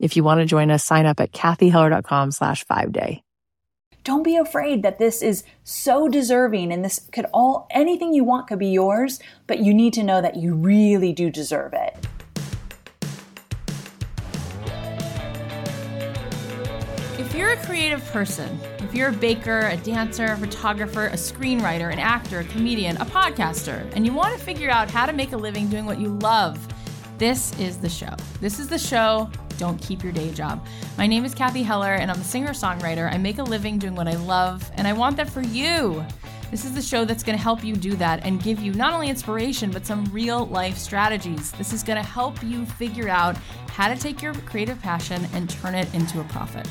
If you want to join us, sign up at cathyheller.com slash five day. Don't be afraid that this is so deserving and this could all, anything you want could be yours, but you need to know that you really do deserve it. If you're a creative person, if you're a baker, a dancer, a photographer, a screenwriter, an actor, a comedian, a podcaster, and you want to figure out how to make a living doing what you love, this is the show. This is the show don't keep your day job. My name is Cathy Heller, and I'm a singer songwriter. I make a living doing what I love, and I want that for you. This is the show that's going to help you do that and give you not only inspiration, but some real life strategies. This is going to help you figure out how to take your creative passion and turn it into a profit.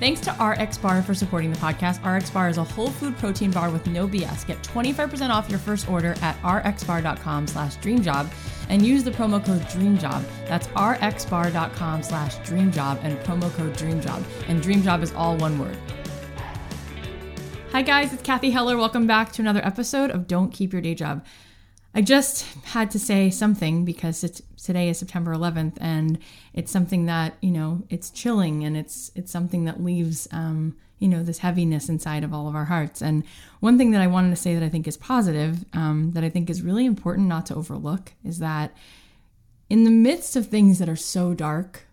Thanks to RX Bar for supporting the podcast. RX Bar is a whole food protein bar with no BS. Get 25% off your first order at rxbar.com slash dreamjob and use the promo code DREAMJOB. That's rxbar.com slash DREAMJOB and promo code DREAMJOB. And DREAMJOB is all one word. Hi guys, it's Cathy Heller. Welcome back to another episode of Don't Keep Your Day Job. I just had to say something because it's today is September 11th, and it's something that you know it's chilling, and it's it's something that leaves um, you know this heaviness inside of all of our hearts. And one thing that I wanted to say that I think is positive, um, that I think is really important not to overlook, is that in the midst of things that are so dark,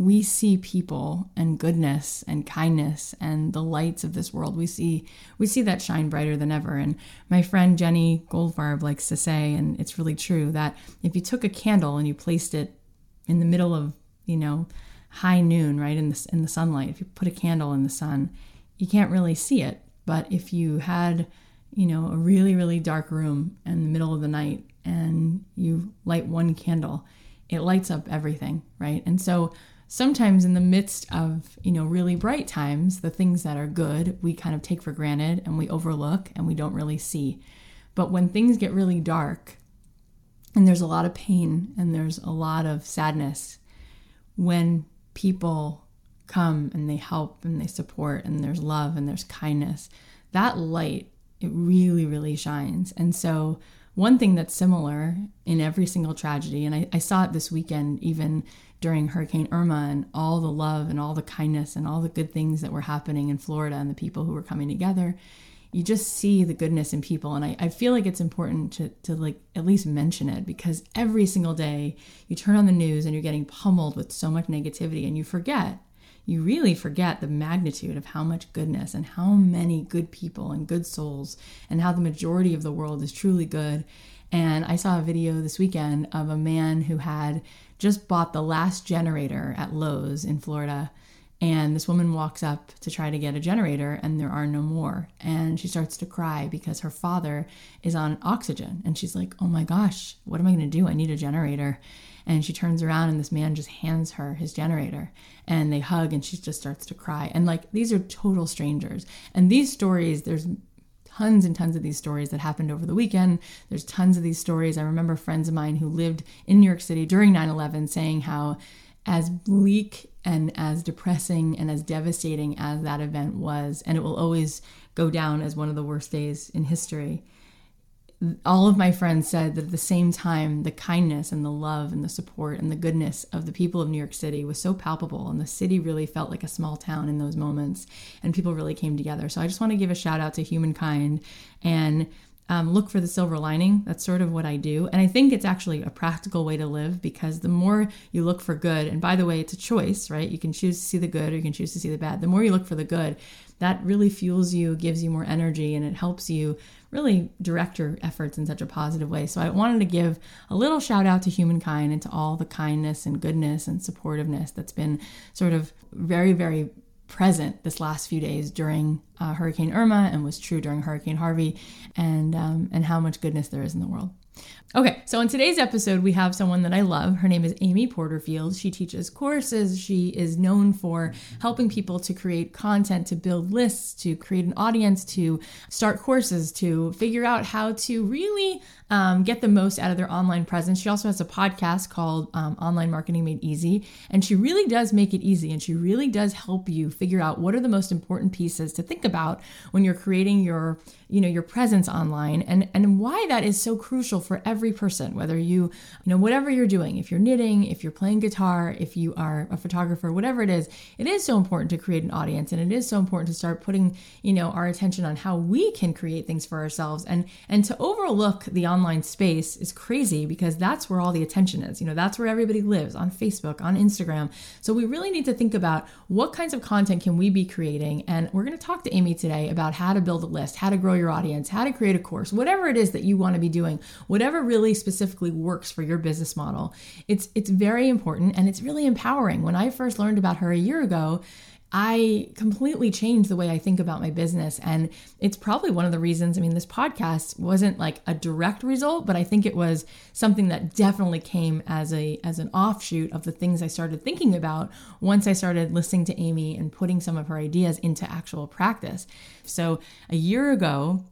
we see people and goodness and kindness and the lights of this world. We see we see that shine brighter than ever. And my friend jenny goldfarb likes to say and it's really true that if you took a candle and you placed it in the middle of you know high noon right in the, in the sunlight if you put a candle in the sun you can't really see it. But if you had you know a really really dark room in the middle of the night and you light one candle it lights up everything right? And so sometimes in the midst of you know really bright times the things that are good we kind of take for granted and we overlook and we don't really see. But when things get really dark and there's a lot of pain and there's a lot of sadness when people come and they help and they support and there's love and there's kindness that light it really really shines. And so one thing that's similar in every single tragedy and I, I saw it this weekend even during Hurricane Irma and all the love and all the kindness and all the good things that were happening in Florida and the people who were coming together. You just see the goodness in people. And I, I feel like it's important to, to like at least mention it because every single day you turn on the news and you're getting pummeled with so much negativity and you forget you really forget the magnitude of how much goodness and how many good people and good souls and how the majority of the world is truly good. And I saw a video this weekend of a man who had just bought the last generator at Lowe's in Florida. And this woman walks up to try to get a generator, and there are no more. And she starts to cry because her father is on oxygen. And she's like, Oh my gosh, what am I going to do? I need a generator. And she turns around, and this man just hands her his generator. And they hug, and she just starts to cry. And like, these are total strangers. And these stories, there's tons and tons of these stories that happened over the weekend. There's tons of these stories. I remember friends of mine who lived in New York City during 9 11 saying how, as bleak and as depressing and as devastating as that event was, and it will always go down as one of the worst days in history all of my friends said that at the same time, the kindness and the love and the support and the goodness of the people of New York City was so palpable. And the city really felt like a small town in those moments. And people really came together. So I just want to give a shout out to humankind and um, look for the silver lining. That's sort of what I do. And I think it's actually a practical way to live because the more you look for good, and by the way, it's a choice, right? You can choose to see the good or you can choose to see the bad. The more you look for the good, that really fuels you, gives you more energy, and it helps you really direct your efforts in such a positive way. So I wanted to give a little shout out to humankind and to all the kindness and goodness and supportiveness that's been sort of very, very present this last few days during uh, Hurricane Irma and was true during Hurricane Harvey, and um, and how much goodness there is in the world. Okay, so in today's episode, we have someone that I love. Her name is Amy Porterfield. She teaches courses. She is known for helping people to create content, to build lists, to create an audience, to start courses, to figure out how to really um, get the most out of their online presence. She also has a podcast called um, Online Marketing Made Easy, and she really does make it easy and she really does help you figure out what are the most important pieces to think about when you're creating your you know your presence online and and why that is so crucial for every person whether you you know whatever you're doing if you're knitting if you're playing guitar if you are a photographer whatever it is it is so important to create an audience and it is so important to start putting you know our attention on how we can create things for ourselves. And and to overlook the online space is crazy because that's where all the attention is. You know that's where everybody lives on Facebook on Instagram. So we really need to think about what kinds of content can we be creating. And we're going to talk to Amy today about how to build a list how to grow your audience, how to create a course, whatever it is that you want to be doing, whatever really specifically works for your business model. It's it's very important and it's really empowering. When I first learned about her a year ago, I completely changed the way I think about my business. And it's probably one of the reasons. I mean, this podcast wasn't like a direct result, but I think it was something that definitely came as a as an offshoot of the things I started thinking about once I started listening to Amy and putting some of her ideas into actual practice. So a year ago,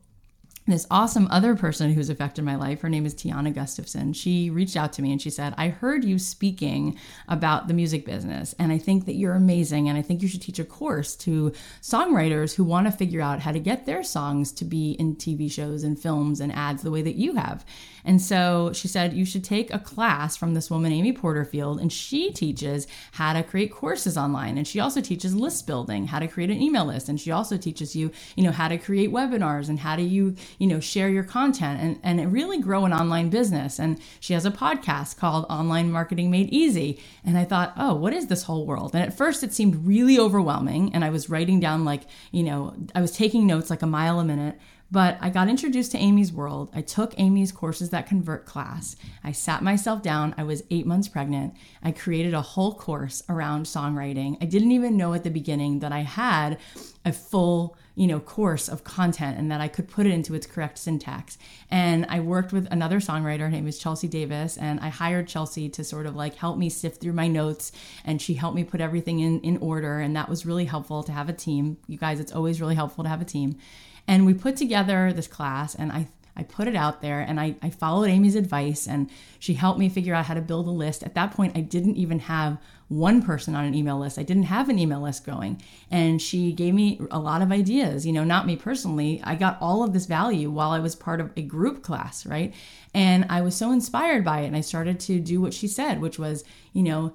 this awesome other person who's affected my life, her name is Tiana Gustafson. She reached out to me and she said, I heard you speaking about the music business, and I think that you're amazing. And I think you should teach a course to songwriters who want to figure out how to get their songs to be in TV shows and films and ads the way that you have. And so she said, You should take a class from this woman, Amy Porterfield, and she teaches how to create courses online. And she also teaches list building, how to create an email list. And she also teaches you, you know, how to create webinars and how do you, you know, share your content and, and really grow an online business. And she has a podcast called Online Marketing Made Easy. And I thought, oh, what is this whole world? And at first it seemed really overwhelming. And I was writing down like, you know, I was taking notes like a mile a minute. But I got introduced to Amy's world. I took Amy's Courses That Convert class. I sat myself down. I was eight months pregnant. I created a whole course around songwriting. I didn't even know at the beginning that I had a full you know course of content and that I could put it into its correct syntax. And I worked with another songwriter, her name is Chelsea Davis, and I hired Chelsea to sort of like help me sift through my notes and she helped me put everything in in order and that was really helpful to have a team. You guys, it's always really helpful to have a team. And we put together this class and I I put it out there and I, I followed Amy's advice and she helped me figure out how to build a list. At that point, I didn't even have one person on an email list. I didn't have an email list going. And she gave me a lot of ideas, you know, not me personally. I got all of this value while I was part of a group class, right? And I was so inspired by it. And I started to do what she said, which was, you know,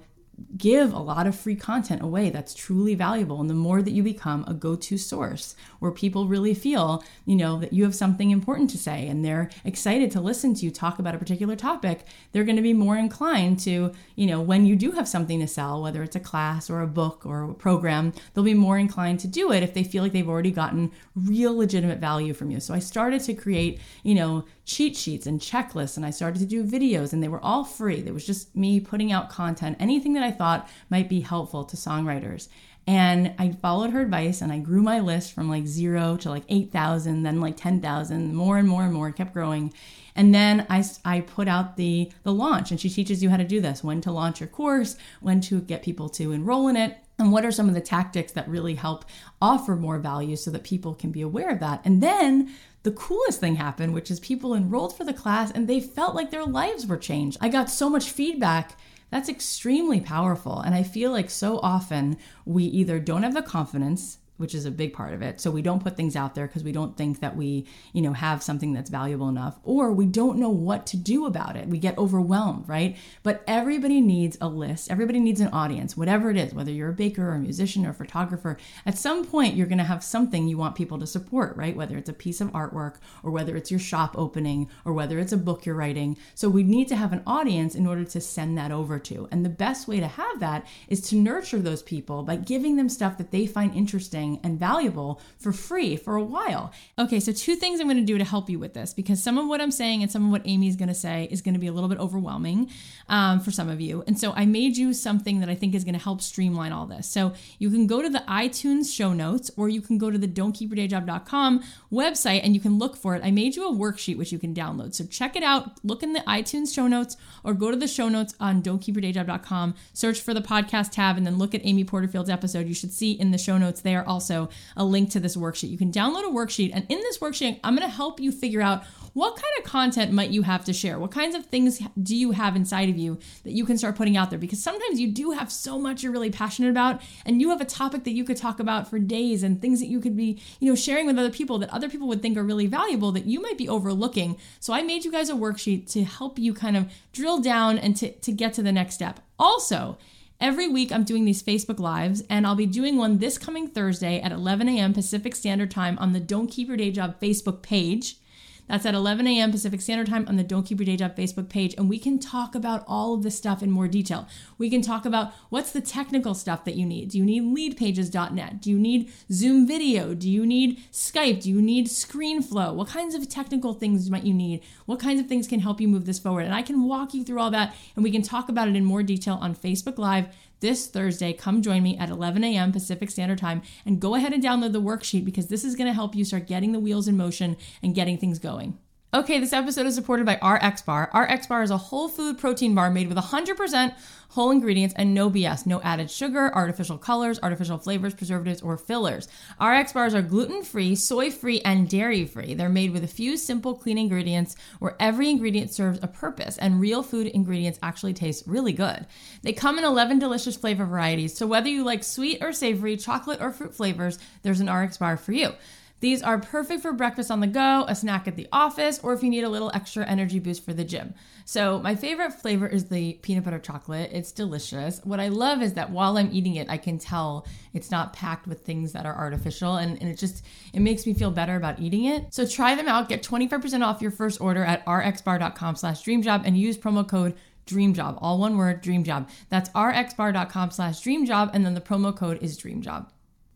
give a lot of free content away that's truly valuable. And the more that you become a go-to source where people really feel you know that you have something important to say and they're excited to listen to you talk about a particular topic they're going to be more inclined to you know when you do have something to sell whether it's a class or a book or a program they'll be more inclined to do it if they feel like they've already gotten real legitimate value from you. So i started to create you know cheat sheets and checklists and I started to do videos and they were all free. There was just me putting out content, anything that I thought might be helpful to songwriters. And I followed her advice and I grew my list from like zero to like 8,000, then like 10,000, more and more and more, kept growing. And then I, I put out the, the launch and she teaches you how to do this, when to launch your course, when to get people to enroll in it, and what are some of the tactics that really help offer more value so that people can be aware of that. And then the coolest thing happened, which is people enrolled for the class and they felt like their lives were changed. I got so much feedback. That's extremely powerful. And I feel like so often we either don't have the confidence which is a big part of it. So we don't put things out there because we don't think that we, you know, have something that's valuable enough or we don't know what to do about it. We get overwhelmed, right? But everybody needs a list. Everybody needs an audience, whatever it is, whether you're a baker or a musician or a photographer. At some point you're going to have something you want people to support, right? Whether it's a piece of artwork or whether it's your shop opening or whether it's a book you're writing. So we need to have an audience in order to send that over to. And the best way to have that is to nurture those people by giving them stuff that they find interesting and valuable for free for a while. Okay, so two things I'm going to do to help you with this because some of what I'm saying and some of what Amy's going to say is going to be a little bit overwhelming um, for some of you. And so I made you something that I think is going to help streamline all this. So you can go to the iTunes show notes or you can go to the don'tkeepyourdayjob.com website and you can look for it. I made you a worksheet which you can download. So check it out, look in the iTunes show notes or go to the show notes on don'tkeepyourdayjob.com, search for the podcast tab, and then look at Amy Porterfield's episode. You should see in the show notes there also a link to this worksheet. You can download a worksheet, and in this worksheet, I'm going to help you figure out what kind of content might you have to share? What kinds of things do you have inside of you that you can start putting out there? Because sometimes you do have so much you're really passionate about, and you have a topic that you could talk about for days and things that you could be, you know, sharing with other people that other people would think are really valuable that you might be overlooking. So I made you guys a worksheet to help you kind of drill down and to, to get to the next step. Also, Every week, I'm doing these Facebook Lives, and I'll be doing one this coming Thursday at 11 a.m. Pacific Standard Time on the Don't Keep Your Day Job Facebook page. That's at 11 a.m. Pacific Standard Time on the Don't Keep Your Day Job Facebook page. And we can talk about all of this stuff in more detail. We can talk about what's the technical stuff that you need. Do you need leadpages.net? Do you need Zoom video? Do you need Skype? Do you need ScreenFlow? What kinds of technical things might you need? What kinds of things can help you move this forward? And I can walk you through all that and we can talk about it in more detail on Facebook Live this Thursday. Come join me at 11 a.m. Pacific Standard Time and go ahead and download the worksheet because this is going to help you start getting the wheels in motion and getting things going. Okay, this episode is supported by RX Bar. RX Bar is a whole food protein bar made with 100% whole ingredients and no BS, no added sugar, artificial colors, artificial flavors, preservatives, or fillers. RX bars are gluten free, soy free, and dairy free. They're made with a few simple, clean ingredients where every ingredient serves a purpose, and real food ingredients actually taste really good. They come in 11 delicious flavor varieties, so whether you like sweet or savory, chocolate or fruit flavors, there's an RX bar for you. These are perfect for breakfast on the go, a snack at the office, or if you need a little extra energy boost for the gym. So, my favorite flavor is the peanut butter chocolate. It's delicious. What I love is that while I'm eating it, I can tell it's not packed with things that are artificial and, and it just it makes me feel better about eating it. So try them out. Get 25% off your first order at rxbar.com slash dreamjob and use promo code dreamjob. All one word, dreamjob. That's rxbar.com slash dreamjob and then the promo code is dreamjob.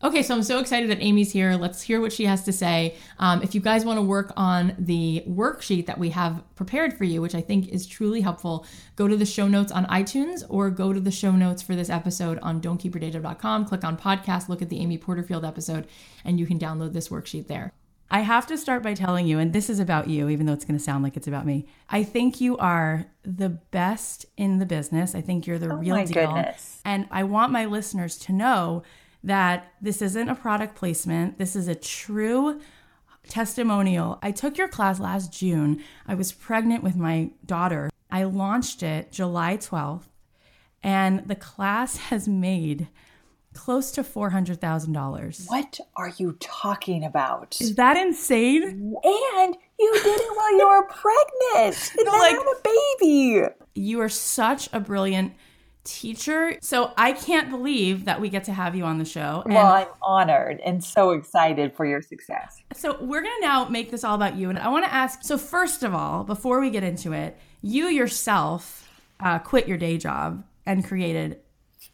Okay, so I'm so excited that Amy's here. Let's hear what she has to say. Um, if you guys want to work on the worksheet that we have prepared for you, which I think is truly helpful, go to the show notes on iTunes or go to the show notes for this episode on don'tkeepyourdayjob.com. Click on podcast, look at the Amy Porterfield episode, and you can download this worksheet there. I have to start by telling you, and this is about you, even though it's going to sound like it's about me. I think you are the best in the business. I think you're the Oh real my deal. goodness. And I want my listeners to know that this isn't a product placement. This is a true testimonial. I took your class last June. I was pregnant with my daughter. I launched it July 12th, and the class has made close to $400,000. What are you talking about? Is that insane? And you did it while you were pregnant. And No, then like- had a baby. You are such a brilliant teacher. So I can't believe that we get to have you on the show. And Well, I'm honored and so excited for your success. So we're going to now make this all about you. And I want to ask so, first of all, before we get into it, you yourself uh, quit your day job and created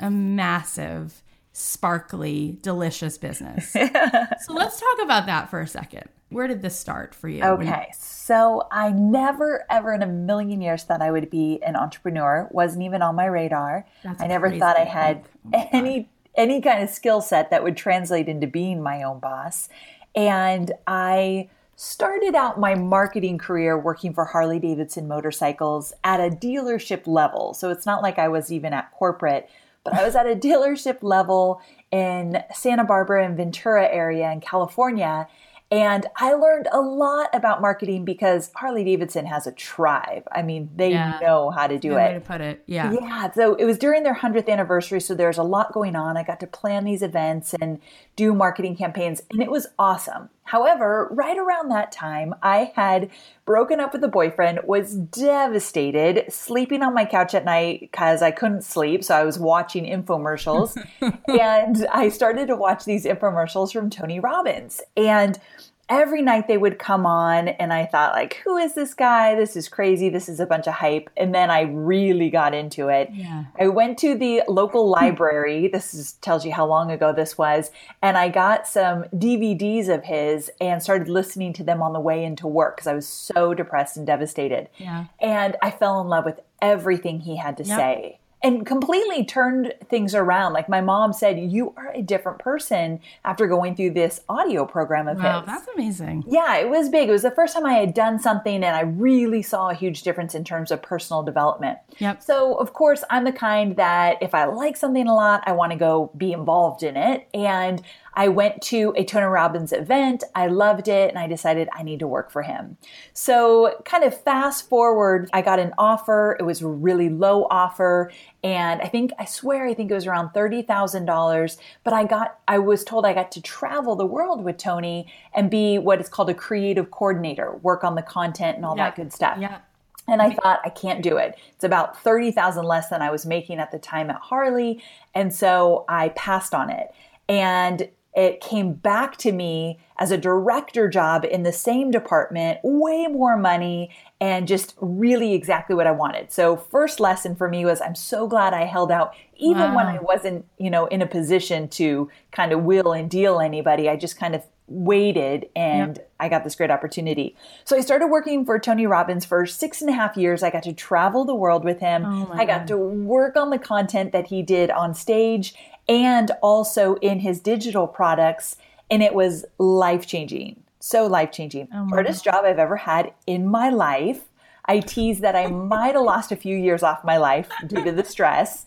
a massive, sparkly, delicious business. so let's talk about that for a second. Where did this start for you? When- Okay, so I never, ever in a million years thought I would be an entrepreneur. wasn't even on my radar. That's I never thought I had Oh God. any any kind of skill set that would translate into being my own boss. And I started out my marketing career working for Harley Davidson motorcycles at a dealership level. So it's not like I was even at corporate, but I was at a dealership level in Santa Barbara and Ventura area in California. And I learned a lot about marketing because Harley Davidson has a tribe. I mean, they Yeah. know how to do Good it. way to put it. Yeah. Yeah, so it was during their 100th anniversary, so there's a lot going on. I got to plan these events and do marketing campaigns, and it was awesome. However, right around that time, I had broken up with a boyfriend, was devastated, sleeping on my couch at night because I couldn't sleep, so I was watching infomercials. and I started to watch these infomercials from Tony Robbins. And every night they would come on and I thought like who is this guy? This is crazy. This is a bunch of hype. And then I really got into it. Yeah. I went to the local library. This is, tells you how long ago this was. And I got some DVDs of his and started listening to them on the way into work because I was so depressed and devastated. Yeah. and I fell in love with everything he had to Yep. say and completely turned things around. Like my mom said, you are a different person after going through this audio program of Wow, his. that's amazing. yeah, it was big. It was the first time I had done something and I really saw a huge difference in terms of personal development. Yep. So, of course, I'm the kind that if I like something a lot, I want to go be involved in it. And I went to a Tony Robbins event. I loved it and I decided I need to work for him. So, kind of fast forward, I got an offer. It was a really low offer. And I think, I swear, I think it was around $30,000. But I got, I was told I got to travel the world with Tony and be what is called a creative coordinator, work on the content and all Yeah. that good stuff. Yeah. And I thought, I can't do it. It's about 30,000 less than I was making at the time at Harley. And so I passed on it. And it came back to me as a director job in the same department, way more money, and just really exactly what I wanted. So, first lesson for me was I'm so glad I held out, even when I wasn't, you know, in a position to kind of will and deal anybody. I just kind of waited and I got this great opportunity. So I started working for Tony Robbins for six and a half years. I got to travel the world with him. Oh I got God. to work on the content that he did on stage and also in his digital products. And it was life changing. So life changing. Oh Hardest job I've ever had in my life. I tease that I might have lost a few years off my life due to the stress,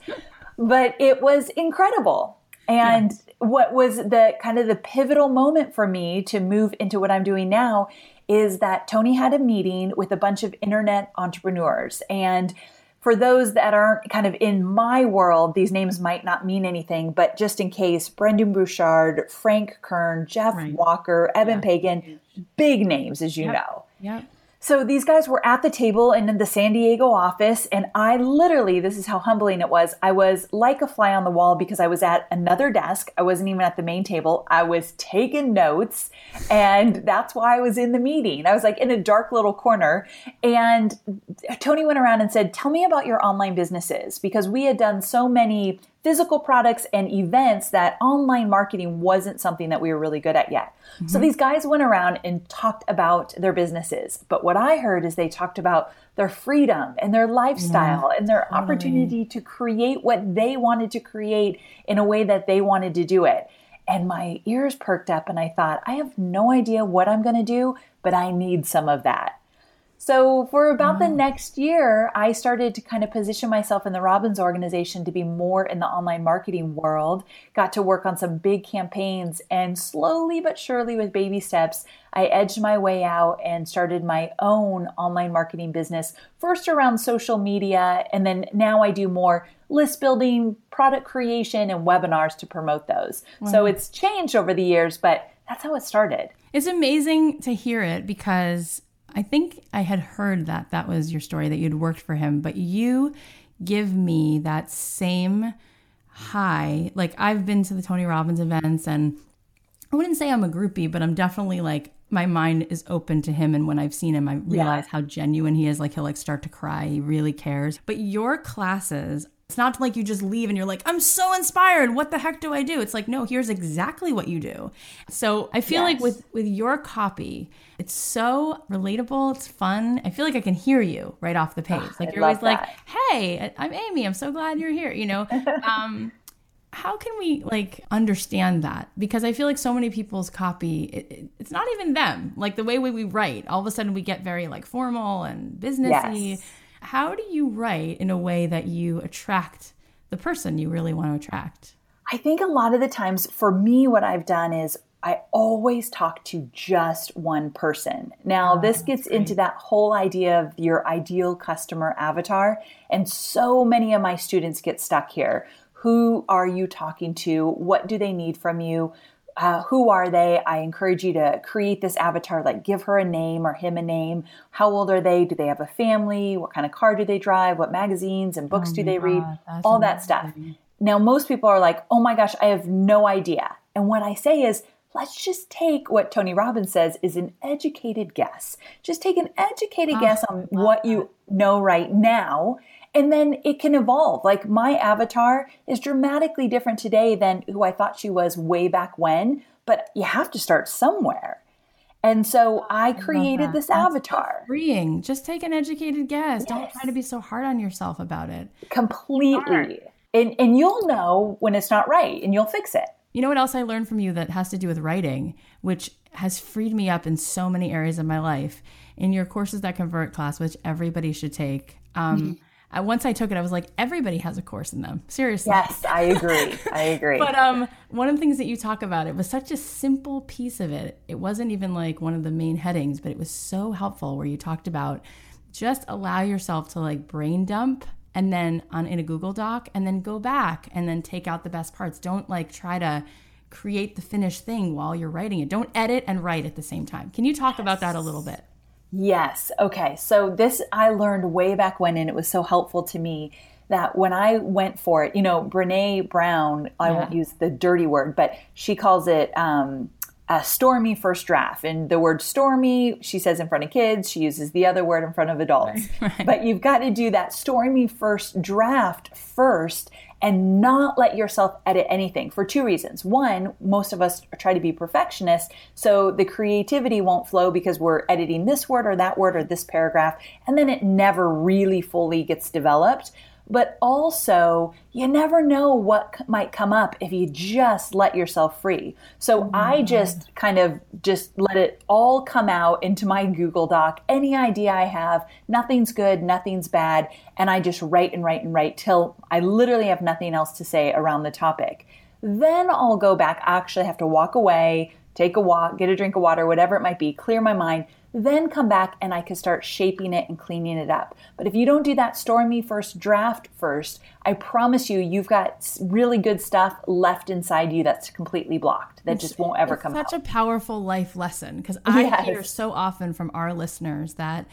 but it was incredible. And what was the kind of the pivotal moment for me to move into what I'm doing now is that Tony had a meeting with a bunch of internet entrepreneurs. And for those that aren't kind of in my world, these names might not mean anything, but just in case, Brendon Burchard, Frank Kern, Jeff Right. Walker, Eben Yeah. Pagan, big names, as you Yep. know. Yep. So these guys were at the table and in the San Diego office, and I literally, this is how humbling it was. I was like a fly on the wall because I was at another desk. I wasn't even at the main table. I was taking notes, and that's why I was in the meeting. I was like in a dark little corner, and Tony went around and said, Tell me about your online businesses because we had done so many physical products and events that online marketing wasn't something that we were really good at yet. So mm-hmm. these guys went around and talked about their businesses. But what I heard is they talked about their freedom and their lifestyle and their opportunity to create what they wanted to create in a way that they wanted to do it. And my ears perked up and I thought, I have no idea what I'm going to do, but I need some of that. So, for about the mm. next year, I started to kind of position myself in the Robbins organization to be more in the online marketing world. Got to work on some big campaigns, and slowly but surely, with baby steps, I edged my way out and started my own online marketing business. First around social media, and then now I do more list building, product creation, and webinars to promote those. So, it's changed over the years, but that's how it started. It's amazing to hear it because I think I had heard that that was your story that you'd worked for him, but you give me that same high. Like I've been to the Tony Robbins events and I wouldn't say I'm a groupie, but I'm definitely like my mind is open to him and when I've seen him I realize how genuine he is. Like he'll like start to cry. He really cares. But your classes it's not like you just leave and you're like, I'm so inspired. What the heck do I do? It's like, no, here's exactly what you do. So I feel like with with your copy, it's so relatable. It's fun. I feel like I can hear you right off the page. Like I you're always love like, "Hey, I'm Amy. I'm so glad you're here." You know. Um, how can we like understand that? Because I feel like so many people's copy, it, it- it's not even them. Like the way we, we write, all of a sudden we get very like formal and businessy. Yes. How do you write in a way that you attract the person you really want to attract? I think a lot of the times for me, what I've done is I always talk to just one person. Now, oh, this gets into that whole idea of your ideal customer avatar. And so many of my students get stuck here. Who are you talking to? What do they need from you? Uh, who are they? I encourage you to create this avatar, like give her a name or him a name. How old are they? Do they have a family? What kind of car do they drive? What magazines and books do they read? God, that's All that stuff. Now, most people are like, oh my gosh, I have no idea. And what I say is, let's just take what Tony Robbins says is an educated guess. Just take an educated Oh, guess on what you know right now. And then it can evolve. Like my avatar is dramatically different today than who I thought she was way back when, but you have to start somewhere. And so I created that. this That's avatar Freeing. Just take an educated guess. Don't try to be so hard on yourself about it. completely. And, and you'll know when it's not right and you'll fix it. You know what else I learned from you that has to do with writing, which has freed me up in so many areas of my life? In your courses that convert class, which everybody should take. Um, I, once I took it, I was like, everybody has a course in them. Seriously. Yes, I agree. I agree. But um, one of the things that you talk about, it was such a simple piece of it. It wasn't even like one of the main headings, but it was so helpful where you talked about just allow yourself to like brain dump and then on in a Google Doc and then go back and then take out the best parts. Don't like try to create the finished thing while you're writing it. Don't edit and write at the same time. Can you talk about that a little bit? Yes. Okay. So this I learned way back when, and it was so helpful to me that when I went for it, you know, Brene Brown, I won't use the dirty word, but she calls it um, a stormy first draft. And the word stormy, she says in front of kids, she uses the other word in front of adults. But you've got to do that stormy first draft first and not let yourself edit anything for two reasons. One, most of us try to be perfectionists, so the creativity won't flow because we're editing this word or that word or this paragraph, and then it never really fully gets developed. But also, you never know what might come up if you just let yourself free. So oh I just kind of just let it all come out into my Google Doc. Any idea I have, nothing's good, nothing's bad, and I just write and write and write till I literally have nothing else to say around the topic. Then I'll go back. I actually have to walk away, take a walk, get a drink of water, whatever it might be, clear my mind, then come back and I can start shaping it and cleaning it up. But if you don't do that stormy first draft first, I promise you, you've got really good stuff left inside you that's completely blocked, that just won't ever It's come such out. Such a powerful life lesson because I Yes. hear so often from our listeners that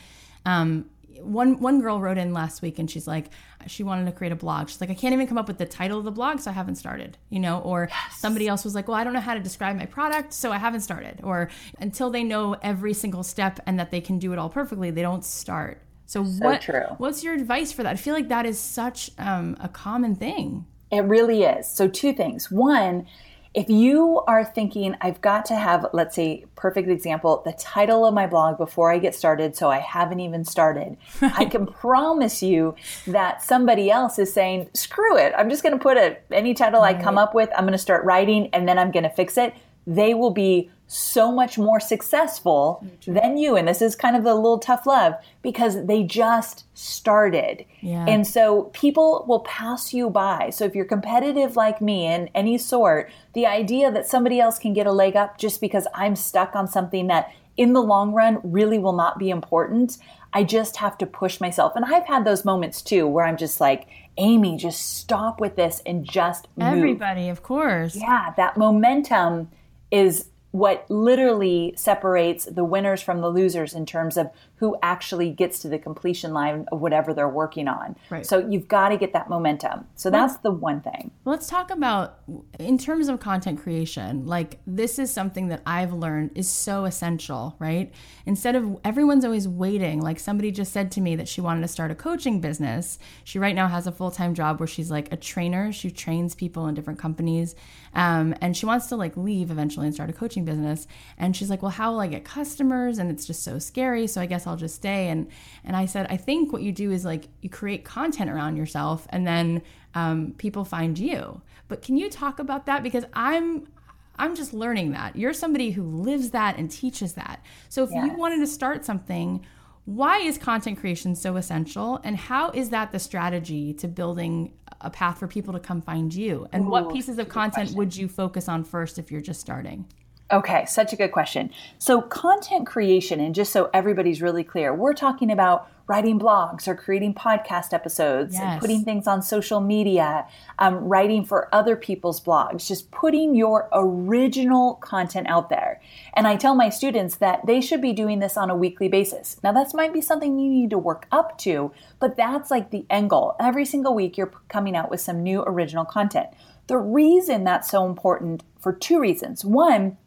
um, one one girl wrote in last week and she's like she wanted to create a blog. She's like I can't even come up with the title of the blog, so I haven't started. You know, or somebody else was like, well, I don't know how to describe my product, so I haven't started. Or until they know every single step and that they can do it all perfectly, they don't start. So, what true. what's your advice for that? I feel like that is such um, a common thing. It really is. So, two things. One, if you are thinking, I've got to have, let's say, perfect example, the title of my blog before I get started, so I haven't even started, I can promise you that somebody else is saying, screw it, I'm just going to put a, any title I come up with, I'm going to start writing, and then I'm going to fix it. They will be so much more successful than you. And this is kind of the little tough love because they just started. Yeah. And so people will pass you by. So if you're competitive like me in any sort, the idea that somebody else can get a leg up just because I'm stuck on something that in the long run really will not be important, I just have to push myself. And I've had those moments too where I'm just like, Amy, just stop with this and just move. Everybody, of course. Yeah, that momentum is what literally separates the winners from the losers in terms of who actually gets to the completion line of whatever they're working on. Right. So you've got to get that momentum. So that's the one thing. Let's talk about in terms of content creation. Like this is something that I've learned is so essential, right? Instead of everyone's always waiting. Like somebody just said to me that she wanted to start a coaching business. She right now has a full time job where she's like a trainer. She trains people in different companies, um, and she wants to like leave eventually and start a coaching business. And she's like, "Well, how will I get customers?" And it's just so scary. So I guess I'll just stay. And and I said, I think what you do is like you create content around yourself, and then um, people find you. But can you talk about that? Because I'm I'm just learning that. You're somebody who lives that and teaches that. So if you wanted to start something, why is content creation so essential? And how is that the strategy to building a path for people to come find you? And what pieces of content would you focus on first if you're just starting? Okay, such a good question. So, content creation, and just so everybody's really clear, we're talking about writing blogs or creating podcast episodes, and putting things on social media, um, writing for other people's blogs, just putting your original content out there. And I tell my students that they should be doing this on a weekly basis. Now, that might be something you need to work up to, but that's like the end goal. Every single week, you're coming out with some new original content. The reason that's so important for two reasons. One,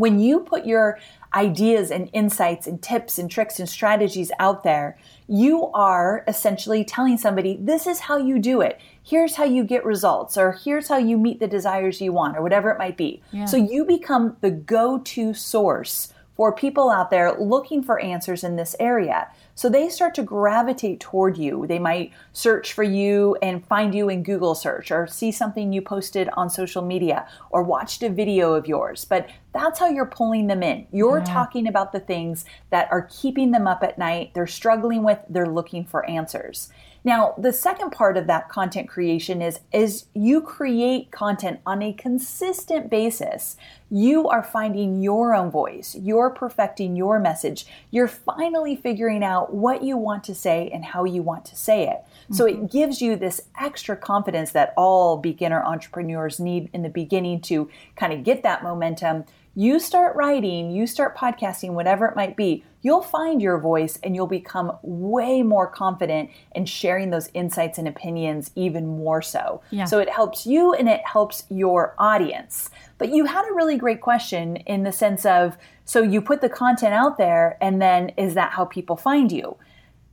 when you put your ideas and insights and tips and tricks and strategies out there, you are essentially telling somebody, this is how you do it. Here's how you get results, or here's how you meet the desires you want, or whatever it might be. Yeah. So you become the go to source for people out there looking for answers in this area. So they start to gravitate toward you. They might search for you and find you in Google search or see something you posted on social media or watched a video of yours. But that's how you're pulling them in. You're yeah. talking about the things that are keeping them up at night, they're struggling with, they're looking for answers. Now, the second part of that content creation is is you create content on a consistent basis. You are finding your own voice. You're perfecting your message. You're finally figuring out what you want to say and how you want to say it. Mm-hmm. So it mm-hmm. gives you this extra confidence that all beginner entrepreneurs need in the beginning to kind of get that momentum you start writing, you start podcasting, whatever it might be, you'll find your voice and you'll become way more confident in sharing those insights and opinions even more so. Yeah. So it helps you and it helps your audience. But you had a really great question in the sense of so you put the content out there and then is that how people find you?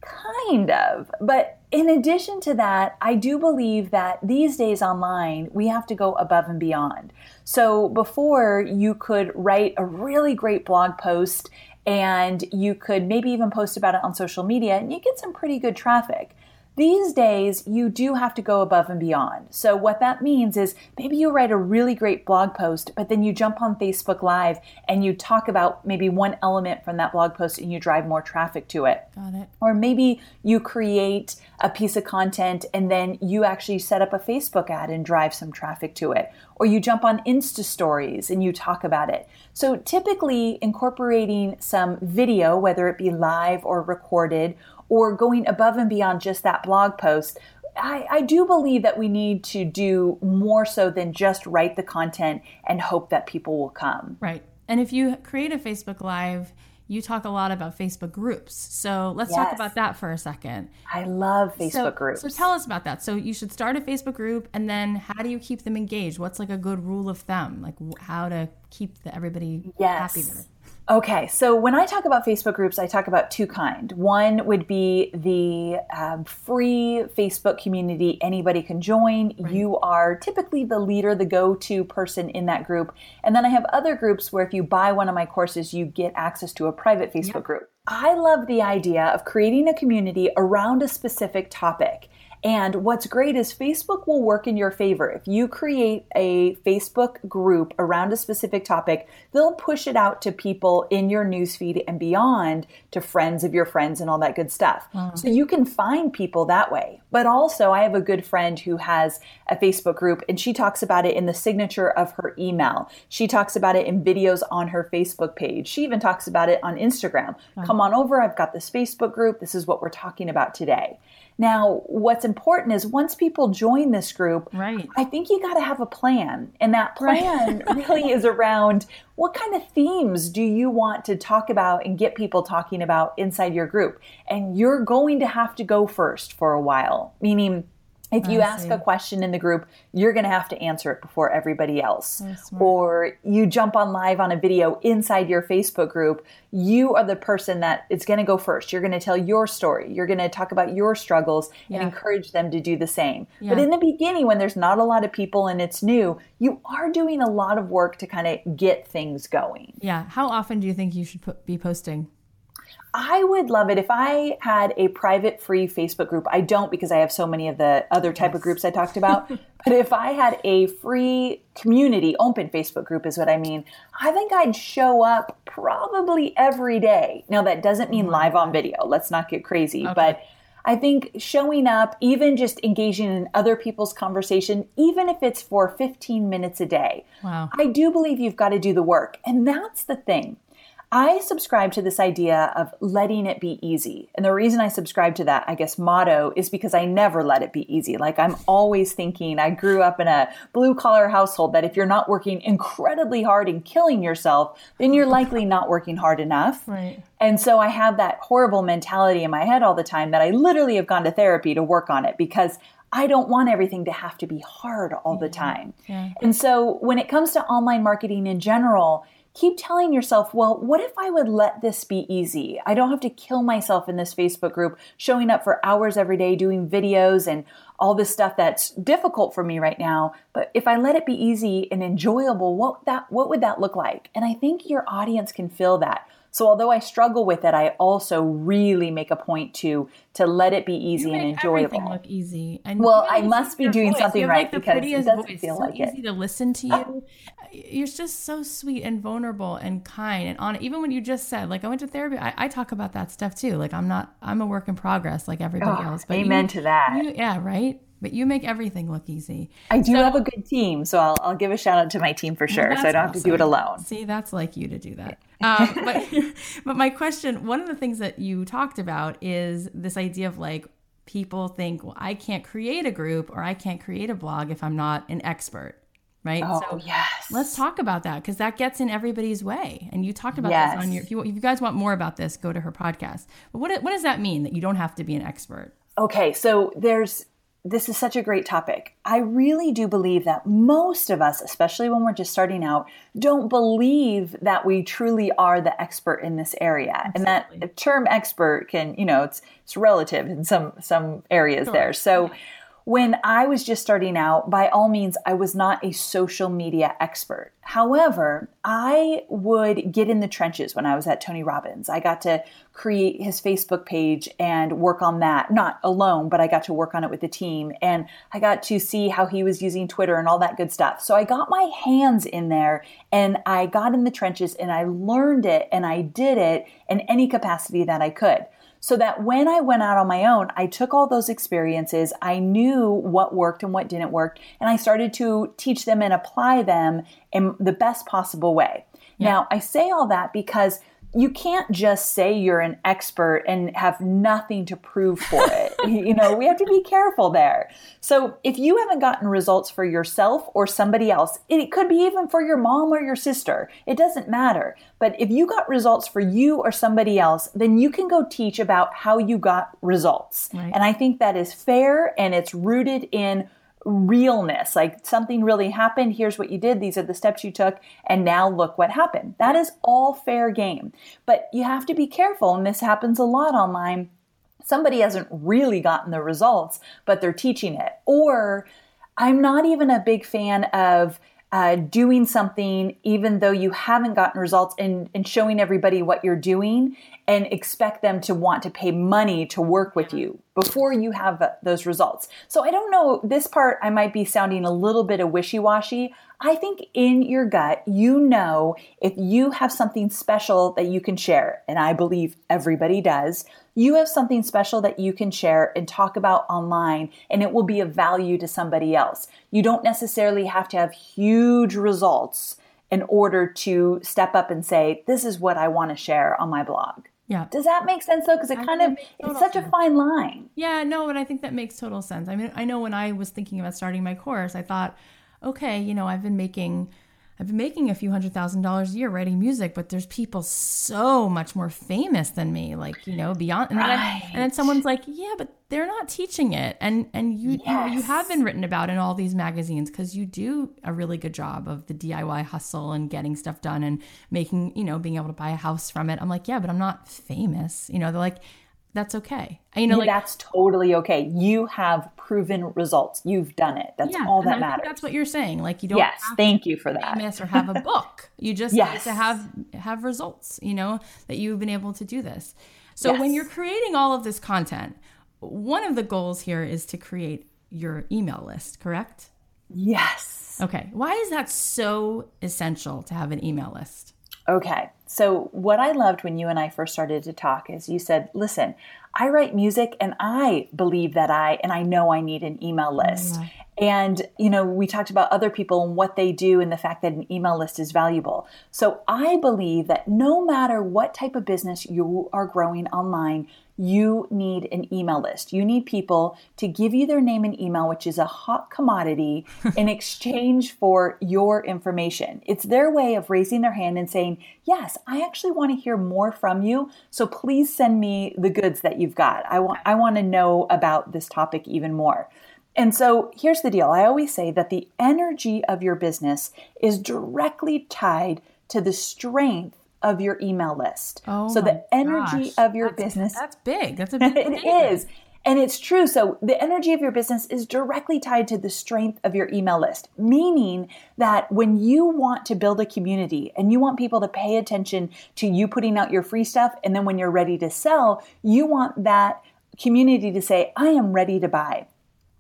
Kind of. But in addition to that, I do believe that these days online, we have to go above and beyond. So before, you could write a really great blog post and you could maybe even post about it on social media and you get some pretty good traffic. These days, you do have to go above and beyond. So, what that means is maybe you write a really great blog post, but then you jump on Facebook Live and you talk about maybe one element from that blog post and you drive more traffic to it. Got it. Or maybe you create a piece of content and then you actually set up a Facebook ad and drive some traffic to it. Or you jump on Insta stories and you talk about it. So, typically, incorporating some video, whether it be live or recorded, or going above and beyond just that blog post, I, I, do believe that we need to do more so than just write the content and hope that people will come. Right. And if you create a Facebook Live, you talk a lot about Facebook groups. So let's yes. talk about that for a second. I love Facebook so, groups. So tell us about that. So you should start a Facebook group, and then how do you keep them engaged? What's like a good rule of thumb, like how to keep the, everybody yes. happy there? Okay, so when I talk about Facebook groups, I talk about two kind. One would be the um, free Facebook community anybody can join. Right. You are typically the leader, the go-to person in that group. And then I have other groups where if you buy one of my courses, you get access to a private Facebook yep. group. I love the idea of creating a community around a specific topic. And what's great is Facebook will work in your favor. If you create a Facebook group around a specific topic, they'll push it out to people in your newsfeed and beyond to friends of your friends and all that good stuff. So you can find people that way. But also, I have a good friend who has a Facebook group and she talks about it in the signature of her email. She talks about it in videos on her Facebook page. She even talks about it on Instagram. Come on over, I've got this Facebook group. This is what we're talking about today. Now, what's important is once people join this group, right. I think you got to have a plan. And that plan right. really is around what kind of themes do you want to talk about and get people talking about inside your group? And you're going to have to go first for a while, meaning if you ask a question in the group, you're going to have to answer it before everybody else. Or you jump on live on a video inside your Facebook group, you are the person that is going to go first. You're going to tell your story. You're going to talk about your struggles yeah. and encourage them to do the same. Yeah. But in the beginning, when there's not a lot of people and it's new, you are doing a lot of work to kind of get things going. Yeah. How often do you think you should put, be posting? I would love it if I had a private free Facebook group. I don't because I have so many of the other type yes. of groups I talked about. but if I had a free community, open Facebook group is what I mean, I think I'd show up probably every day. Now that doesn't mean mm-hmm. live on video. Let's not get crazy, okay. but I think showing up, even just engaging in other people's conversation, even if it's for 15 minutes a day. Wow. I do believe you've got to do the work. And that's the thing. I subscribe to this idea of letting it be easy. And the reason I subscribe to that, I guess, motto is because I never let it be easy. Like I'm always thinking, I grew up in a blue collar household that if you're not working incredibly hard and killing yourself, then you're likely not working hard enough. Right. And so I have that horrible mentality in my head all the time that I literally have gone to therapy to work on it because I don't want everything to have to be hard all the time. Yeah. And so when it comes to online marketing in general, keep telling yourself, well, what if I would let this be easy? I don't have to kill myself in this Facebook group, showing up for hours every day, doing videos and all this stuff that's difficult for me right now. But if I let it be easy and enjoyable, what that what would that look like? And I think your audience can feel that. So although I struggle with it, I also really make a point to to let it be easy and enjoyable. Everything look easy. And well, I must be doing voice. something right like because it doesn't voice. feel so like easy it. to listen to you. You're just so sweet and vulnerable and kind and on. Even when you just said, like, I went to therapy, I, I, talk about that stuff too. Like, I'm not, I'm a work in progress, like everybody oh, else. But amen you, to that. You, yeah, right. But you make everything look easy. I do so, have a good team, so I'll, I'll give a shout out to my team for sure. Well, so I don't awesome. have to do it alone. See, that's like you to do that. Um, but but my question, one of the things that you talked about is this idea of like people think, well, I can't create a group or I can't create a blog if I'm not an expert. Right. Oh, so yes. Let's talk about that because that gets in everybody's way. And you talked about yes. this on your, if you, if you guys want more about this, go to her podcast. But what, what does that mean that you don't have to be an expert? Okay. So there's, this is such a great topic. I really do believe that most of us, especially when we're just starting out, don't believe that we truly are the expert in this area. Absolutely. And that the term expert can, you know, it's it's relative in some some areas sure. there. So when I was just starting out, by all means, I was not a social media expert. However, I would get in the trenches when I was at Tony Robbins. I got to create his Facebook page and work on that, not alone, but I got to work on it with the team. And I got to see how he was using Twitter and all that good stuff. So I got my hands in there and I got in the trenches and I learned it and I did it in any capacity that I could so that when I went out on my own, I took all those experiences, I knew what worked and what didn't work, and I started to teach them and apply them in the best possible way. Yeah. Now, I say all that because you can't just say you're an expert and have nothing to prove for it. you know, we have to be careful there. So if you haven't gotten results for yourself or somebody else, it could be even for your mom or your sister. It doesn't matter. But if you got results for you or somebody else, then you can go teach about how you got results. Right. And I think that is fair and it's rooted in realness like something really happened here's what you did these are the steps you took and now look what happened. That is all fair game. But you have to be careful and this happens a lot online. Somebody hasn't really gotten the results but they're teaching it. Or i'm not even a big fan of uh, doing something even though you haven't gotten results and, and showing everybody what you're doing and expect them to want to pay money to work with you before you have those results. So I don't know, this part I might be sounding a little bit of wishy washy. I think in your gut, you know if you have something special that you can share, and I believe everybody does, you have something special that you can share and talk about online, and it will be of value to somebody else. You don't necessarily have to have huge results in order to step up and say, This is what I want to share on my blog. Yeah. Does that make sense though? Because it I kind of it's such sense. a fine line. Yeah, no, and I think that makes total sense. I mean, I know when I was thinking about starting my course, I thought, okay, you know, I've been making I've been making a few hundred thousand dollars a year writing music, but there's people so much more famous than me, like you know, beyond. And, right. then, I, and then someone's like, "Yeah, but they're not teaching it," and and you yes. you, you have been written about in all these magazines because you do a really good job of the DIY hustle and getting stuff done and making you know being able to buy a house from it. I'm like, yeah, but I'm not famous. You know, they're like, that's okay. You know, like that's totally okay. You have proven results. You've done it. That's yeah, all that matters. that's what you're saying. Like you don't. Yes, thank you for that. Famous or have a book. You just yes. to have have results. You know that you've been able to do this. So yes. when you're creating all of this content, one of the goals here is to create your email list. Correct? Yes. Okay. Why is that so essential to have an email list? Okay. So, what I loved when you and I first started to talk is you said, listen, I write music and I believe that I, and I know I need an email list. Mm-hmm. And, you know, we talked about other people and what they do and the fact that an email list is valuable. So I believe that no matter what type of business you are growing online, you need an email list. You need people to give you their name and email, which is a hot commodity, in exchange for your information. It's their way of raising their hand and saying, Yes, I actually want to hear more from you. So please send me the goods that you've got. I want, I want to know about this topic even more. And so here's the deal I always say that the energy of your business is directly tied to the strength of your email list. Oh so the energy gosh. of your That's- business That's big. That's a big it statement. is. And it's true. So the energy of your business is directly tied to the strength of your email list, meaning that when you want to build a community and you want people to pay attention to you putting out your free stuff, and then when you're ready to sell, you want that community to say, I am ready to buy.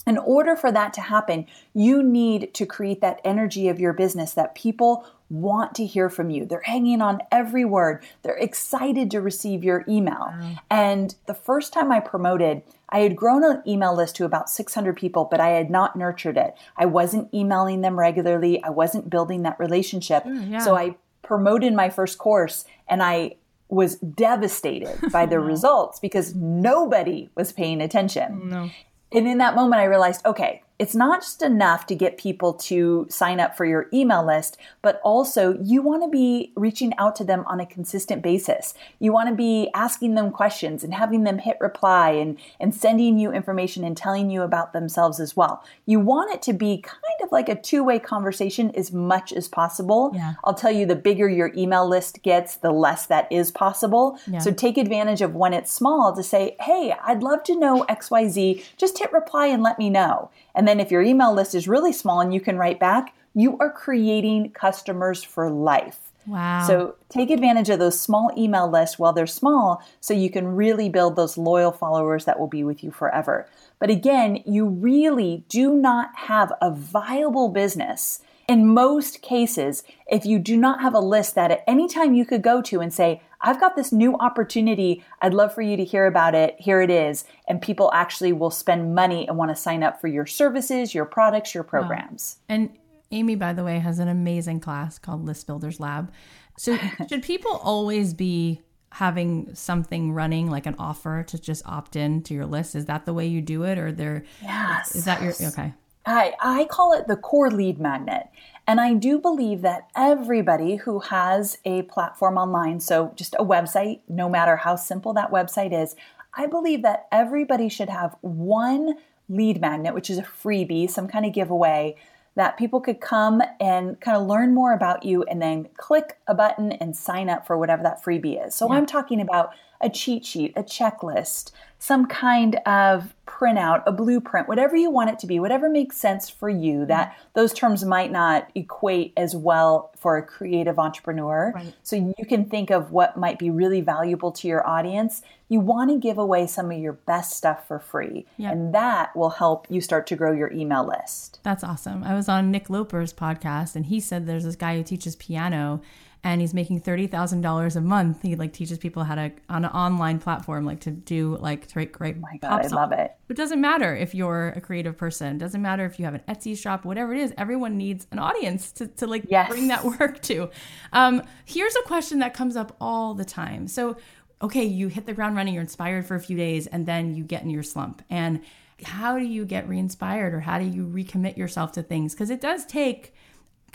In order for that to happen, you need to create that energy of your business that people want to hear from you. They're hanging on every word. They're excited to receive your email. Mm. And the first time I promoted, I had grown an email list to about 600 people, but I had not nurtured it. I wasn't emailing them regularly. I wasn't building that relationship. Mm, yeah. So I promoted my first course and I was devastated by the results because nobody was paying attention. No. And in that moment, I realized, okay, it's not just enough to get people to sign up for your email list, but also you want to be reaching out to them on a consistent basis. You want to be asking them questions and having them hit reply and, and sending you information and telling you about themselves as well. You want it to be kind of like a two way conversation as much as possible. Yeah. I'll tell you the bigger your email list gets, the less that is possible. Yeah. So take advantage of when it's small to say, hey, I'd love to know XYZ. Just hit reply and let me know. And then if your email list is really small and you can write back, you are creating customers for life. Wow. So take advantage of those small email lists while they're small so you can really build those loyal followers that will be with you forever. But again, you really do not have a viable business in most cases if you do not have a list that at any time you could go to and say, I've got this new opportunity. I'd love for you to hear about it. Here it is. And people actually will spend money and want to sign up for your services, your products, your programs. And Amy, by the way, has an amazing class called List Builders Lab. So, should people always be having something running, like an offer to just opt in to your list? Is that the way you do it, or there? Yes. Is that your okay? I, I call it the core lead magnet. And I do believe that everybody who has a platform online, so just a website, no matter how simple that website is, I believe that everybody should have one lead magnet, which is a freebie, some kind of giveaway that people could come and kind of learn more about you and then click a button and sign up for whatever that freebie is. So I'm talking about a cheat sheet, a checklist, some kind of printout, a blueprint, whatever you want it to be, whatever makes sense for you. Mm-hmm. That those terms might not equate as well for a creative entrepreneur. Right. So you can think of what might be really valuable to your audience. You want to give away some of your best stuff for free, Yep. and that will help you start to grow your email list. That's awesome. I was on Nick Loper's podcast, and he said there's this guy who teaches piano, and he's making thirty thousand dollars a month. He like teaches people how to on an online platform, like to do like to write great. Oh my God, I love it. It doesn't matter if you're a creative person. It doesn't matter if you have an Etsy shop, whatever it is. Everyone needs an audience to, to like Yes. bring that work to. Um, here's a question that comes up all the time. So, okay, you hit the ground running, you're inspired for a few days, and then you get in your slump. And how do you get re-inspired, or how do you recommit yourself to things? Because it does take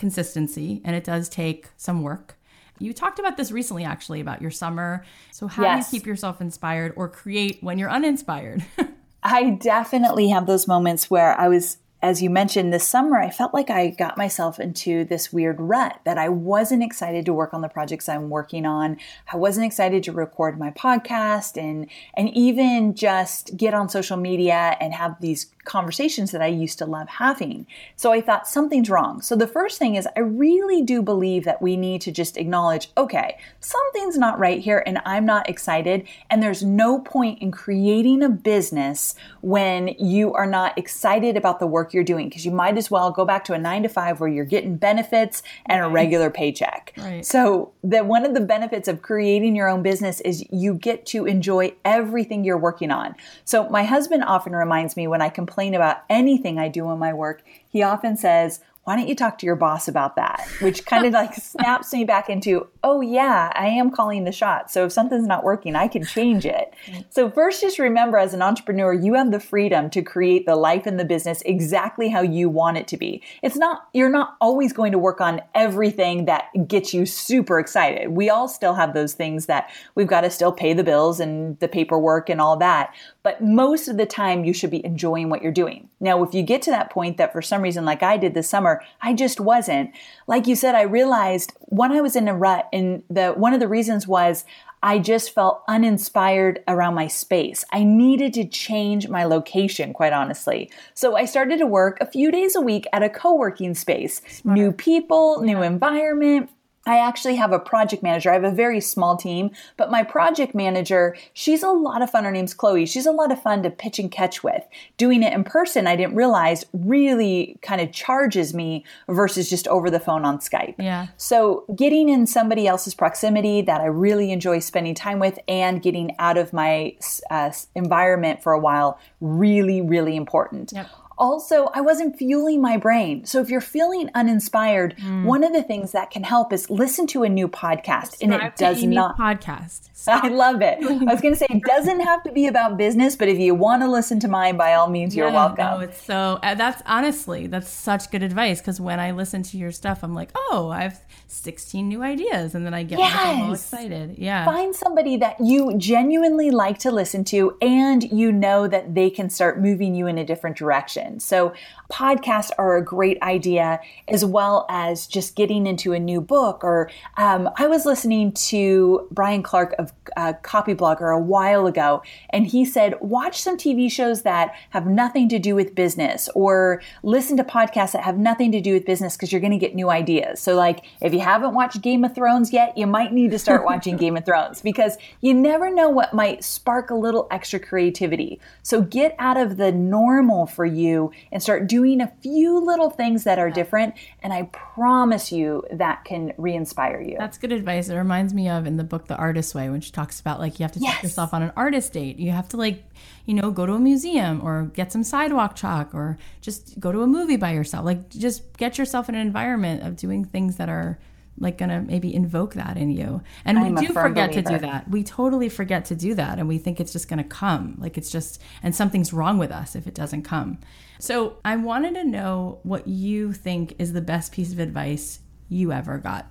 consistency, and it does take some work. You talked about this recently, actually, about your summer. So, how Yes. do you keep yourself inspired or create when you're uninspired? I definitely have those moments where I was, as you mentioned, this summer, I felt like I got myself into this weird rut that I wasn't excited to work on the projects I'm working on. I wasn't excited to record my podcast and and even just get on social media and have these conversations that I used to love having. So I thought something's wrong. So the first thing is I really do believe that we need to just acknowledge, okay, something's not right here and I'm not excited and there's no point in creating a business when you are not excited about the work you're doing because you might as well go back to a 9 to 5 where you're getting benefits and a regular paycheck. Right. So that one of the benefits of creating your own business is you get to enjoy everything you're working on. So my husband often reminds me when I complain about anything I do in my work, he often says, why don't you talk to your boss about that? Which kind of like snaps me back into, oh, yeah, I am calling the shot. So if something's not working, I can change it. So, first, just remember as an entrepreneur, you have the freedom to create the life and the business exactly how you want it to be. It's not, you're not always going to work on everything that gets you super excited. We all still have those things that we've got to still pay the bills and the paperwork and all that. But most of the time, you should be enjoying what you're doing. Now, if you get to that point that for some reason, like I did this summer, I just wasn't, like you said, I realized when I was in a rut, and the one of the reasons was I just felt uninspired around my space. I needed to change my location, quite honestly. So I started to work a few days a week at a co working space. Smart. New people, new environment. I actually have a project manager. I have a very small team, but my project manager, she's a lot of fun. Her name's Chloe. She's a lot of fun to pitch and catch with. Doing it in person, I didn't realize really kind of charges me versus just over the phone on Skype. Yeah. So getting in somebody else's proximity that I really enjoy spending time with and getting out of my uh, environment for a while, really, really important. Yep also I wasn't fueling my brain. So if you're feeling uninspired, mm. one of the things that can help is listen to a new podcast and it does not podcast. Stop. I love it. I was going to say it doesn't have to be about business, but if you want to listen to mine by all means you're welcome. No, it's so uh, that's honestly that's such good advice cuz when I listen to your stuff I'm like, "Oh, I've 16 new ideas and then I get yes. all excited. Yeah. Find somebody that you genuinely like to listen to and you know that they can start moving you in a different direction. So podcasts are a great idea as well as just getting into a new book or um, I was listening to Brian Clark of uh, Copyblogger a while ago and he said watch some TV shows that have nothing to do with business or listen to podcasts that have nothing to do with business because you're going to get new ideas. So like if you haven't watched Game of Thrones yet, you might need to start watching Game of Thrones because you never know what might spark a little extra creativity. So get out of the normal for you and start doing a few little things that are different. And I promise you that can re inspire you. That's good advice. It reminds me of in the book, The Artist Way, when she talks about like you have to yes. take yourself on an artist date. You have to like, you know, go to a museum or get some sidewalk chalk or just go to a movie by yourself. Like just get yourself in an environment of doing things that are like gonna maybe invoke that in you. And I'm we do forget believer. to do that. We totally forget to do that and we think it's just gonna come. Like it's just and something's wrong with us if it doesn't come. So i wanted to know what you think is the best piece of advice you ever got.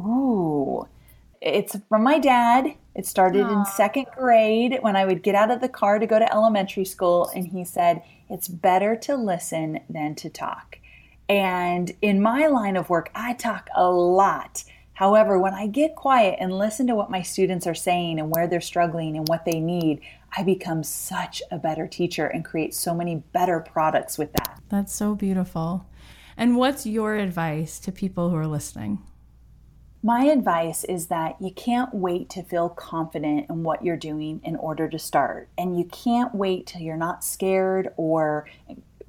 Ooh. It's from my dad. It started Aww. in second grade when i would get out of the car to go to elementary school and he said it's better to listen than to talk and in my line of work, I talk a lot. However, when I get quiet and listen to what my students are saying and where they're struggling and what they need, I become such a better teacher and create so many better products with that. That's so beautiful. And what's your advice to people who are listening? My advice is that you can't wait to feel confident in what you're doing in order to start. And you can't wait till you're not scared or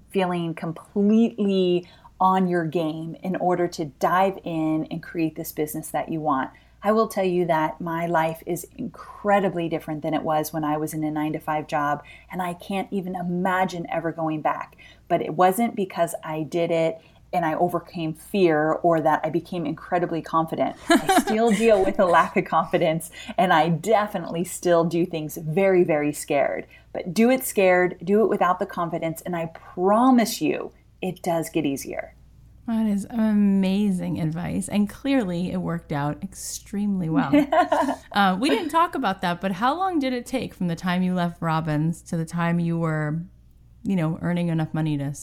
feeling completely on your game in order to dive in and create this business that you want. I will tell you that my life is incredibly different than it was when I was in a nine to five job, and I can't even imagine ever going back. But it wasn't because I did it and I overcame fear or that I became incredibly confident. I still deal with a lack of confidence, and I definitely still do things very, very scared. But do it scared, do it without the confidence, and I promise you it does get easier. That is amazing advice. And clearly it worked out extremely well. uh, we didn't talk about that, but how long did it take from the time you left Robbins to the time you were, you know, earning enough money to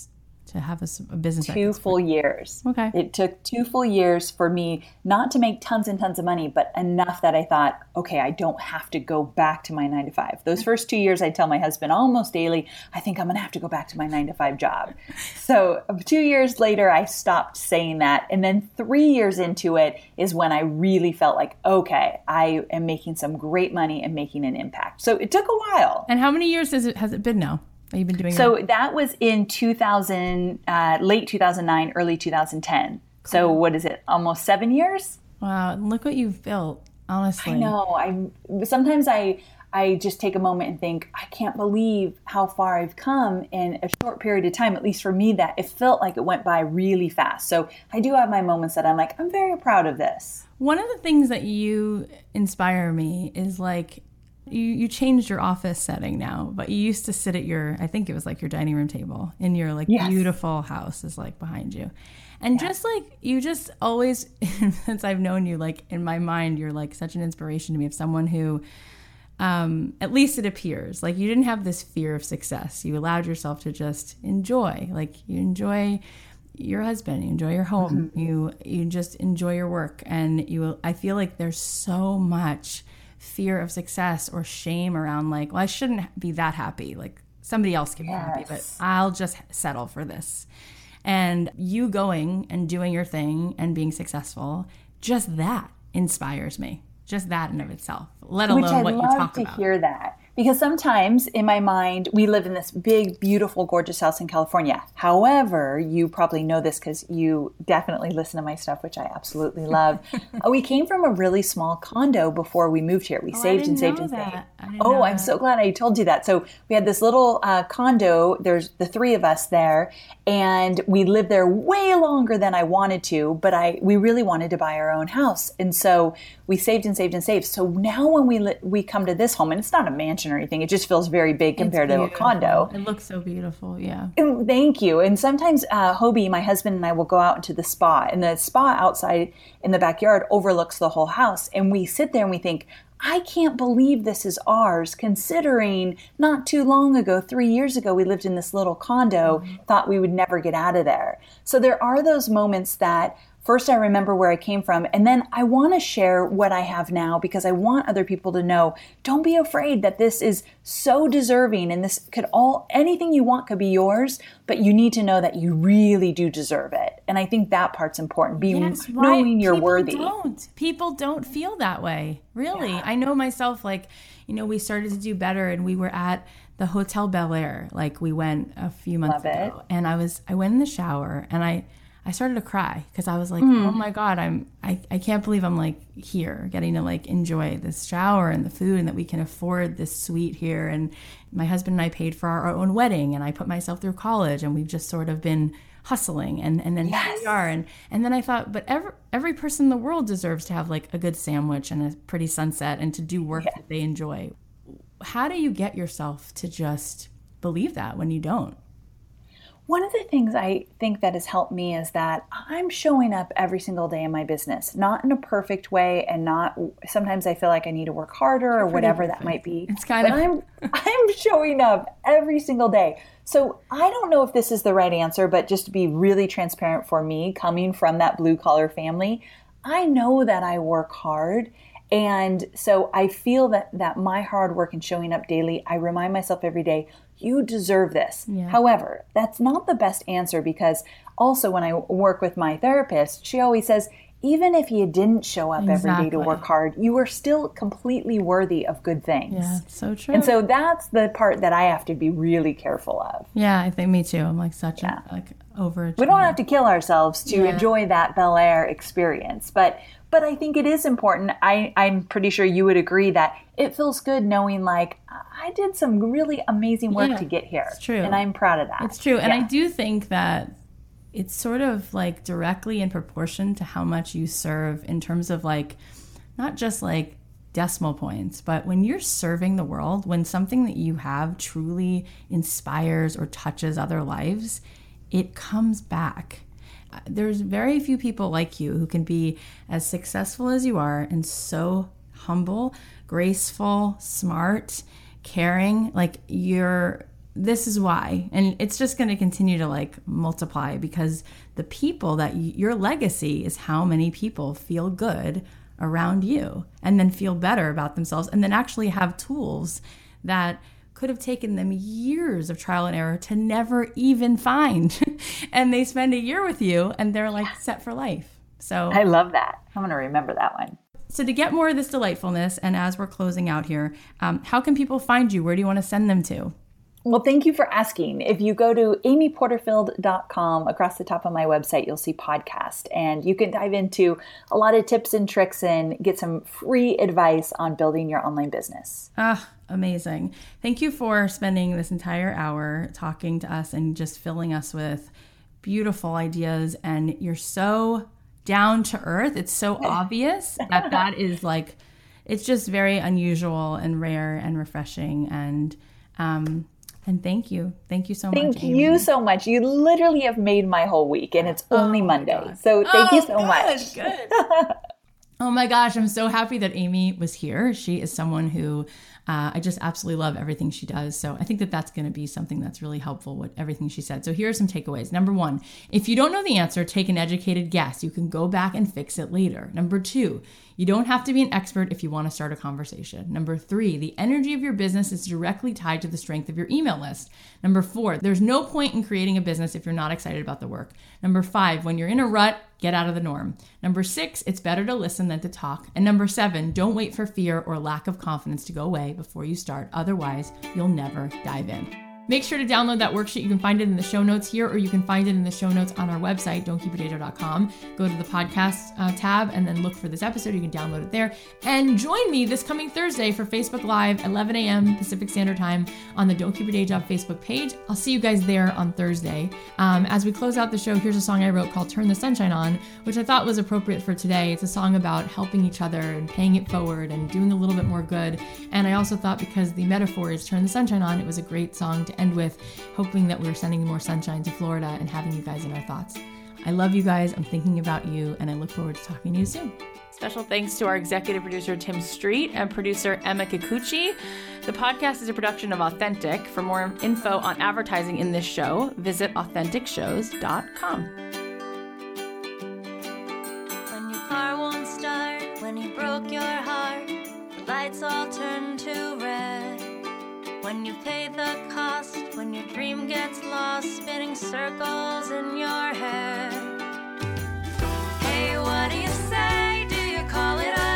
to have a, a business? Two full years. Okay. It took two full years for me not to make tons and tons of money, but enough that I thought, okay, I don't have to go back to my nine to five. Those first two years, I tell my husband almost daily, I think I'm going to have to go back to my nine to five job. so um, two years later, I stopped saying that. And then three years into it is when I really felt like, okay, I am making some great money and making an impact. So it took a while. And how many years has it, has it been now? You've been doing so that? that was in 2000, uh, late 2009, early 2010. Cool. So what is it? Almost seven years. Wow! Look what you've built. Honestly, I know. I sometimes I I just take a moment and think, I can't believe how far I've come in a short period of time. At least for me, that it felt like it went by really fast. So I do have my moments that I'm like, I'm very proud of this. One of the things that you inspire me is like you, you changed your office setting now, but you used to sit at your, I think it was like your dining room table in your like Yes. beautiful house is like behind you. And just like you just always, since I've known you, like in my mind, you're like such an inspiration to me of someone who, um, at least it appears like you didn't have this fear of success. You allowed yourself to just enjoy, like you enjoy your husband, you enjoy your home, you you just enjoy your work, and you. I feel like there's so much fear of success or shame around like, well, I shouldn't be that happy. Like somebody else can be happy, but I'll just settle for this. And you going and doing your thing and being successful, just that inspires me. Just that in of itself, let alone what you love talk to about. hear that. Because sometimes in my mind, we live in this big, beautiful, gorgeous house in California. However, you probably know this because you definitely listen to my stuff, which I absolutely love. Uh, we came from a really small condo before we moved here. We saved and saved and saved. that. I didn't Oh, I'm that. so glad I told you that. So we had this little uh, condo. There's the three of us there, and we lived there way longer than I wanted to. But I we really wanted to buy our own house, and so we saved and saved and saved. So now when we li- we come to this home, and it's not a mansion or anything, it just feels very big compared to a condo. It looks so beautiful. Yeah. Oh, Thank you. And sometimes uh, Hobie, my husband, and I will go out into the spa, and the spa outside in the backyard overlooks the whole house. And we sit there and we think, I can't believe this is ours, considering not too long ago, three years ago, we lived in this little condo, thought we would never get out of there. So there are those moments that First, I remember where I came from, and then I want to share what I have now because I want other people to know don't be afraid that this is so deserving and this could all, anything you want could be yours, but you need to know that you really do deserve it. And I think that part's important, being Yes, right. knowing you're People worthy. Don't. People don't feel that way. Really. I know myself like, you know, we started to do better and we were at the Hotel Bel Air. Like we went a few months Love it. ago. And I was I went in the shower and I I started to cry because I was like, Hmm. oh my God, I'm I, I can't believe I'm like here getting to like enjoy this shower and the food and that we can afford this suite here. And my husband and I paid for our own wedding and I put myself through college and we've just sort of been hustling and, and then here we are and and then I thought, but every every person in the world deserves to have like a good sandwich and a pretty sunset and to do work that they enjoy. How do you get yourself to just believe that when you don't? One of the things I think that has helped me is that I'm showing up every single day in my business, not in a perfect way, and not. Sometimes I feel like I need to work harder or whatever that might be. It's kind but of- I'm I'm showing up every single day. So I don't know if this is the right answer, but just to be really transparent for me, coming from that blue collar family, I know that I work hard. And so I feel that that my hard work and showing up daily, I remind myself every day, you deserve this. However, that's not the best answer because also when I work with my therapist, she always says, even if you didn't show up every day to work hard, you are still completely worthy of good things. Yeah, so true. And so that's the part that I have to be really careful of. yeah, I think me too. I'm like such a like over. We don't have to kill ourselves to Yeah. enjoy that Bel Air experience, but but I think it is important. I I'm pretty sure you would agree that it feels good knowing like I did some really amazing work Yeah, to get here. it's true. and I'm proud of that. It's true. And I do think that it's sort of like directly in proportion to how much you serve in terms of like not just like decimal points, but when you're serving the world, when something that you have truly inspires or touches other lives, it comes back. There's very few people like you who can be as successful as you are and so humble, graceful, smart, caring. Like you're this is why and it's just going to continue to like multiply because the people that y- your legacy is how many people feel good around you and then feel better about themselves and then actually have tools that could have taken them years of trial and error to never even find and they spend a year with you and they're like set for life so I love that. I'm going to remember that one. so to get more of this delightfulness and as we're closing out here um, how can people find you where do you want to send them to Well, thank you for asking. If you go to amyporterfield.com, across the top of my website, you'll see podcast, and you can dive into a lot of tips and tricks and get some free advice on building your online business. Ah, Amazing. Thank you for spending this entire hour talking to us and just filling us with beautiful ideas. And you're so down to earth. It's so obvious that that is like, it's just very unusual and rare and refreshing. And, um, and thank you. Thank you so thank much. Thank you so much. You literally have made my whole week, and it's only oh Monday. So thank oh, you so good, much. Good. oh my gosh, I'm so happy that Amy was here. She is someone who uh, I just absolutely love everything she does. So I think that that's going to be something that's really helpful with everything she said. So here are some takeaways. Number one, if you don't know the answer, take an educated guess. You can go back and fix it later. Number two, you don't have to be an expert if you want to start a conversation. Number three, the energy of your business is directly tied to the strength of your email list. Number four, there's no point in creating a business if you're not excited about the work. Number five, when you're in a rut, get out of the norm. Number six, it's better to listen than to talk. And number seven, don't wait for fear or lack of confidence to go away before you start. Otherwise, you'll never dive in. Make sure to download that worksheet. You can find it in the show notes here, or you can find it in the show notes on our website, dontkeepyourdayjob.com. Go to the podcast uh, tab and then look for this episode. You can download it there. And join me this coming Thursday for Facebook Live, 11 a.m. Pacific Standard Time on the Don't Keep Your Day Job Facebook page. I'll see you guys there on Thursday. Um, as we close out the show, here's a song I wrote called Turn the Sunshine On, which I thought was appropriate for today. It's a song about helping each other and paying it forward and doing a little bit more good. And I also thought because the metaphor is turn the sunshine on, it was a great song to to end with, hoping that we're sending more sunshine to Florida and having you guys in our thoughts. I love you guys. I'm thinking about you, and I look forward to talking to you soon. Special thanks to our executive producer, Tim Street, and producer, Emma Kikuchi. The podcast is a production of Authentic. For more info on advertising in this show, visit AuthenticShows.com. When your car won't start, when you broke your heart, the lights all turn to red. When you pay the cost, when your dream gets lost, spinning circles in your head. Hey, what do you say? Do you call it a